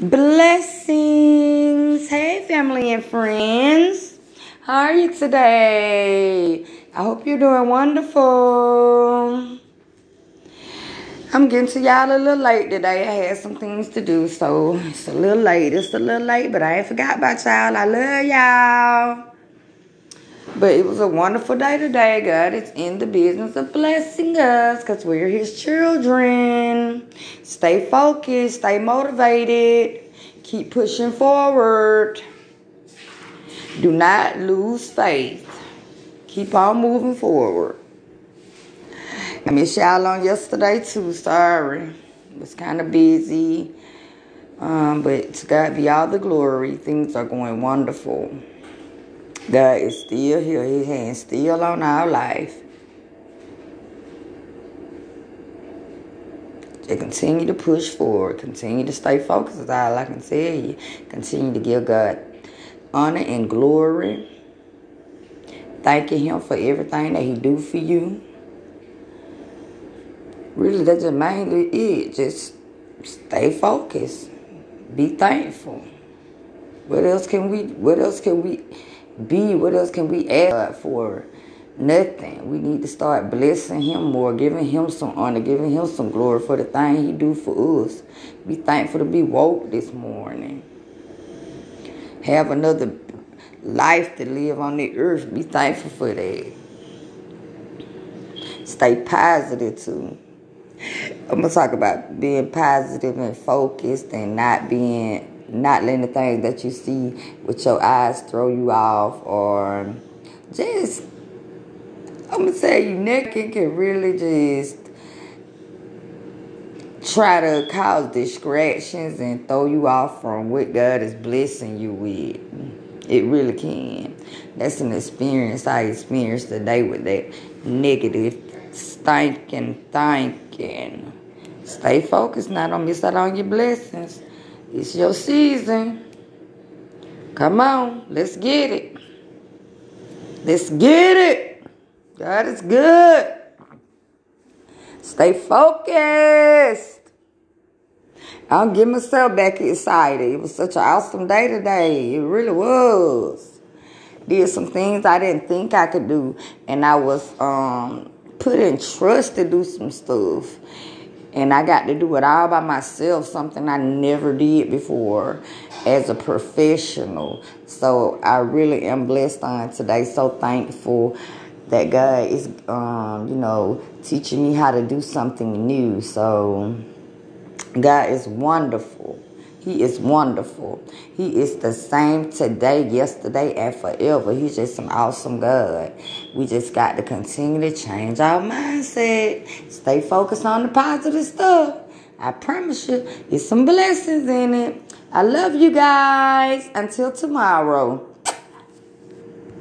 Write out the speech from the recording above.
Blessings. Hey, family and friends. How are you today? I hope you're doing wonderful. I'm getting to y'all a little late today. I had some things to do, so it's a little late. It's a little late, but I ain't forgot about y'all. I love y'all. But it was a wonderful day today. God is in the business of blessing us because we're His children. Stay focused, stay motivated, keep pushing forward. Do not lose faith. Keep on moving forward. I missed y'all on yesterday too. Sorry. Was kind of busy. Um, but to God be all the glory. Things are going wonderful. God is still here. His hand still on our life. Continue to push forward. Continue to stay focused is all I can tell you. Continue to give God honor and glory. Thanking him for everything that he do for you. Really, that's just mainly it. Just stay focused. Be thankful. What else can we, what else can we be? What else can we add for? Nothing. We need to start blessing him more, giving him some honor, giving him some glory for the thing he do for us. Be thankful to be woke this morning. Have another life to live on the earth. Be thankful for that. Stay positive too. I'm gonna talk about being positive and focused and not being not letting the things that you see with your eyes throw you off or just I'm gonna say you naked can really just try to cause distractions and throw you off from what God is blessing you with. It really can. That's an experience I experienced today with that negative stinking thinking. Stay focused not on miss out on your blessings. It's your season. Come on, let's get it. Let's get it. God is good. Stay focused. I'll get myself back excited. It was such an awesome day today. It really was. Did some things I didn't think I could do. And I was um, put in trust to do some stuff. And I got to do it all by myself, something I never did before as a professional. So I really am blessed on today. So thankful that God is, um, you know, teaching me how to do something new. So God is wonderful. He is wonderful. He is the same today, yesterday, and forever. He's just an awesome God. We just got to continue to change our mindset. Stay focused on the positive stuff. I promise you, there's some blessings in it. I love you guys. Until tomorrow.